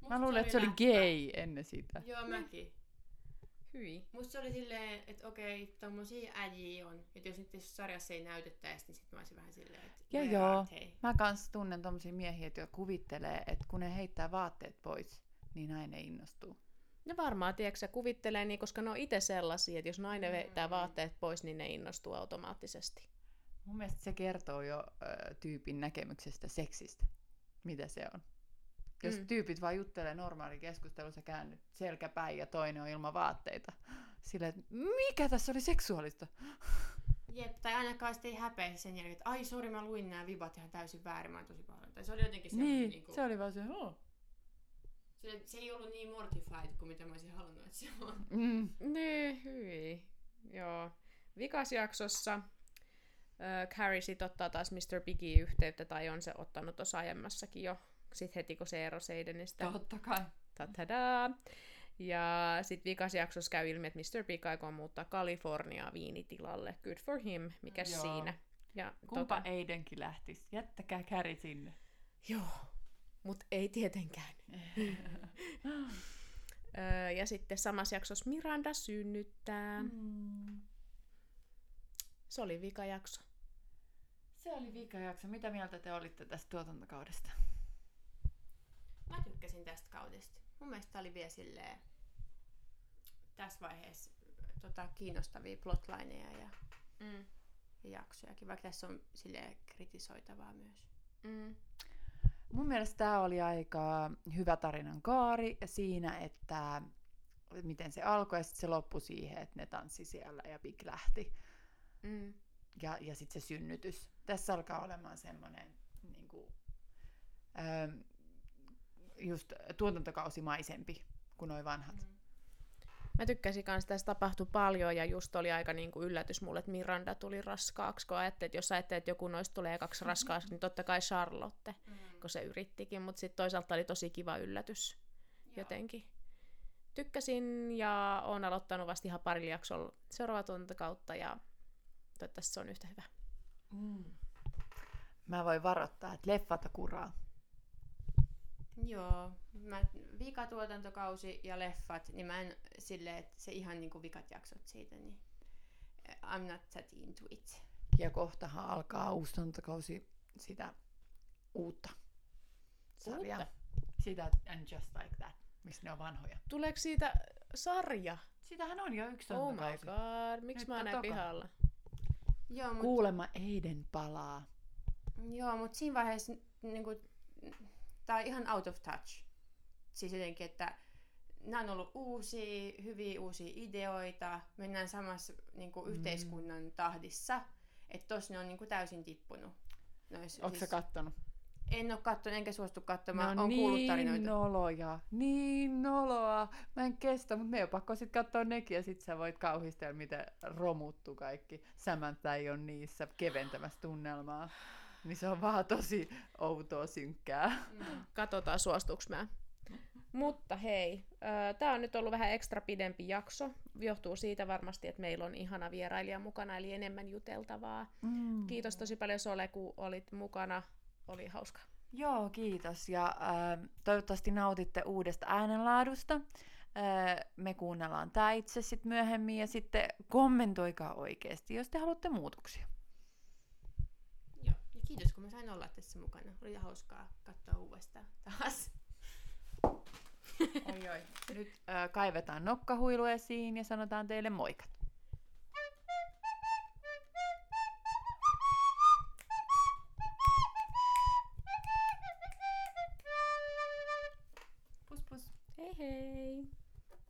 Speaker 3: Musta
Speaker 1: Mä luulen, että se oli gay ennen sitä.
Speaker 3: Joo, mäkin.
Speaker 2: Hyi.
Speaker 3: Musta se oli silleen, että okei, tommosia äijiä on. Että jos nyt tässä sarjassa ei näytettäisi, niin sit mä olisin vähän silleen, että
Speaker 1: Ja joo.
Speaker 3: are they?
Speaker 1: Mä kans tunnen tommosia miehiä, jotka kuvittelee, että kun ne heittää vaatteet pois, niin nainen innostuu.
Speaker 2: No varmaan, tiedätkö sä, kuvittelee niin, koska ne on itse sellaisia, että jos nainen vetää vaatteet pois, niin ne innostuu automaattisesti.
Speaker 1: Mun mielestä se kertoo jo ö, tyypin näkemyksestä seksistä, mitä se on. Jos
Speaker 2: Mm.
Speaker 1: tyypit vaan juttelee normaali keskustelussa käännyt selkäpäin ja toinen on ilman vaatteita. Sillä, että mikä tässä oli seksuaalista?
Speaker 3: Jep, tai ainakaan sitten ei häpeä sen jälkeen, että ai sori, mä luin nämä vibat ihan täysin väärin, mä tosi pahoin. Tai se oli jotenkin semmoinen
Speaker 1: Niin,
Speaker 3: niinku...
Speaker 1: se oli vaan se, oh.
Speaker 3: Se, se ei ollut niin mortified kuin mitä mä olisin halunnut, että se on.
Speaker 1: Mm.
Speaker 2: Niin, hyi. Joo. Vikas jaksossa äh, Carrie sit ottaa taas Mr. Biggie yhteyttä, tai on se ottanut tuossa aiemmassakin jo, sit heti kun se erosi Aidenista.
Speaker 1: Totta kai.
Speaker 2: Ta-ta-daa. Ja sitten vikas jaksossa käy ilmi, että Mr. Big aikoo muuttaa Kaliforniaa viinitilalle. Good for him, mikä
Speaker 1: Joo.
Speaker 2: siinä. Ja,
Speaker 1: Kumpa Eidenkin lähtis? Jättäkää käri sinne.
Speaker 2: Joo, mut ei tietenkään. Ja sitten samassa jaksossa Miranda synnyttää.
Speaker 1: Mm.
Speaker 2: Se oli vika jakso.
Speaker 1: Se oli vika jakso. Mitä mieltä te olitte tästä tuotantokaudesta?
Speaker 3: Mä tykkäsin tästä kaudesta. Mun mielestä tää oli vielä silleen tässä vaiheessa tota, kiinnostavia plotlineja ja,
Speaker 2: Mm.
Speaker 3: ja jaksojakin, vaikka tässä on silleen kritisoitavaa myös.
Speaker 2: Mm.
Speaker 1: Mun mielestä tämä oli aika hyvä tarinan kaari siinä, että miten se alkoi ja sitten se loppui siihen, että ne tanssi siellä ja Big lähti.
Speaker 2: Mm.
Speaker 1: Ja, ja sitten se synnytys. Tässä alkaa olemaan semmoinen niin kuin, ähm, just tuotantokausimaisempi kuin noi vanhat. Mm.
Speaker 2: Mä tykkäsin kanssa, tässä tapahtui paljon ja just oli aika niinku yllätys mulle, että Miranda tuli raskaaksi, kun ajattelin, että jos ajattelee, että joku noista tulee kaksi raskaaksi, niin totta kai Charlotte,
Speaker 3: Mm.
Speaker 2: kun se yrittikin, mutta sitten toisaalta oli tosi kiva yllätys jotenkin. Tykkäsin ja on aloittanut vasta ihan parilla jaksolla seuraava tuotantokautta ja toivottavasti se on yhtä hyvä.
Speaker 1: Mm. Mä voin varoittaa, että leffata kuraa.
Speaker 3: Joo, mä, vikatuotantokausi ja leffat, niin mä en silleen, että se ihan niinku vikat jaksot siitä, niin eh, I'm not that into it.
Speaker 1: Ja kohtahan alkaa uusi tuotantokausi sitä uutta sarjaa.
Speaker 2: Uutta?
Speaker 1: Sitä And Just Like That, missä ne on vanhoja.
Speaker 2: Tuleeko siitä sarja?
Speaker 1: Sitähän on jo yksi
Speaker 2: Oh my god, miksi mä oon
Speaker 1: on
Speaker 2: näin pihalla?
Speaker 3: Joo, mutta
Speaker 1: Kuulemma Eiden palaa.
Speaker 3: joo, mut siinä vaiheessa niinku, tää on ihan out of touch. Siis jotenkin, että nämä on ollut uusia, hyviä uusia ideoita, mennään samassa niinku,
Speaker 1: Mm.
Speaker 3: yhteiskunnan tahdissa, että tossa ne on niinku, täysin tippunut. Nois,
Speaker 1: Onko sä kattonut?
Speaker 3: en ole katsonut enkä suostu katsomaan,
Speaker 1: on
Speaker 3: on kuullut
Speaker 1: niin
Speaker 3: tarinoita.
Speaker 1: noloja, niin noloa. Mä en kestä, mutta me on pakko sit katsoa nekin ja sit sä voit kauhistella, miten romuttu kaikki. Samantha ei ole niissä keventämässä tunnelmaa. Niin se on vaan tosi outoa synkkää.
Speaker 3: Mm.
Speaker 2: Katsotaan suostuuks mä. Mutta hei, tämä on nyt ollut vähän ekstra pidempi jakso. Johtuu siitä varmasti, että meillä on ihana vierailija mukana, eli enemmän juteltavaa.
Speaker 1: Mm.
Speaker 2: Kiitos tosi paljon Sole, kun olit mukana. Oli hauska.
Speaker 1: Joo, kiitos. Ja äh, toivottavasti nautitte uudesta äänenlaadusta. Äh, me kuunnellaan tämä itse sit myöhemmin ja sitten kommentoikaa oikeasti, jos te haluatte muutoksia.
Speaker 3: Kiitos, kun mä sain olla tässä mukana. Oli hauskaa katsoa uudestaan taas.
Speaker 1: Oi, oi. Nyt äh, kaivetaan nokkahuilu esiin ja sanotaan teille moikat. Pus pus.
Speaker 2: Hei hei!